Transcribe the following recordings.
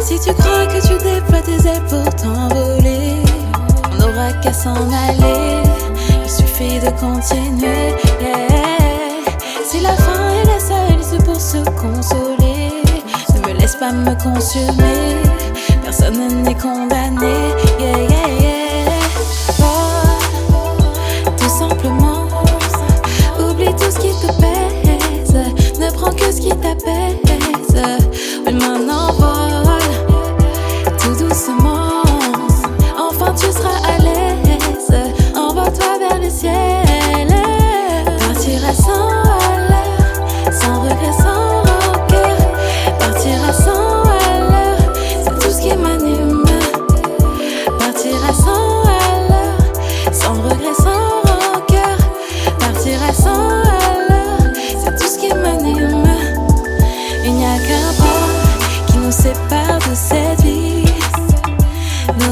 Si tu crois que tu déploies tes ailes pour t'envoler, on n'aura qu'à s'en aller. Il suffit de continuer. Si la fin est la seule, c'est pour se consoler. Ne me laisse pas me consumer. Personne n'est condamné.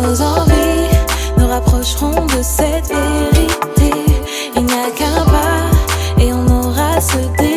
Nos envies nous rapprocheront de cette vérité. Il n'y a qu'un pas et on aura ce déclic.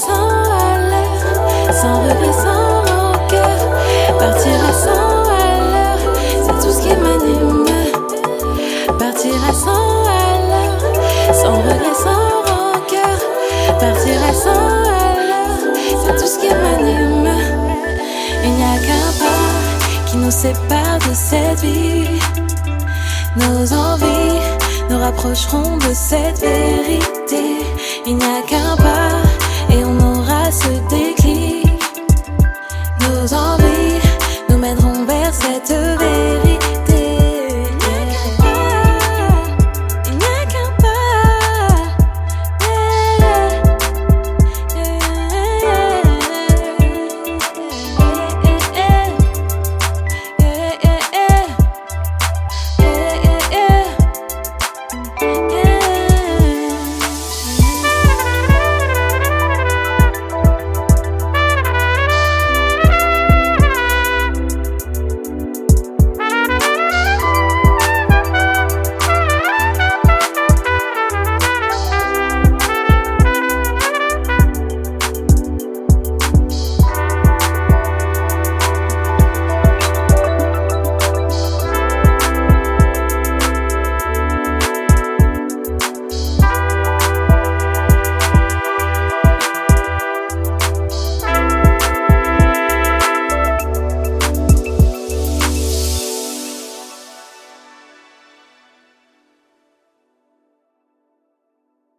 Sans à sans regret, sans rancœur. Partira sans à c'est tout ce qui m'anime. Partira sans à sans regret, sans partirai sans elle. C'est tout ce qui m'anime. Il n'y a qu'un pas qui nous sépare de cette vie. Nos envies nous rapprocheront de cette vérité. Il n'y a qu'un pas à ce. Nos envies nous mèneront vers cette vérité.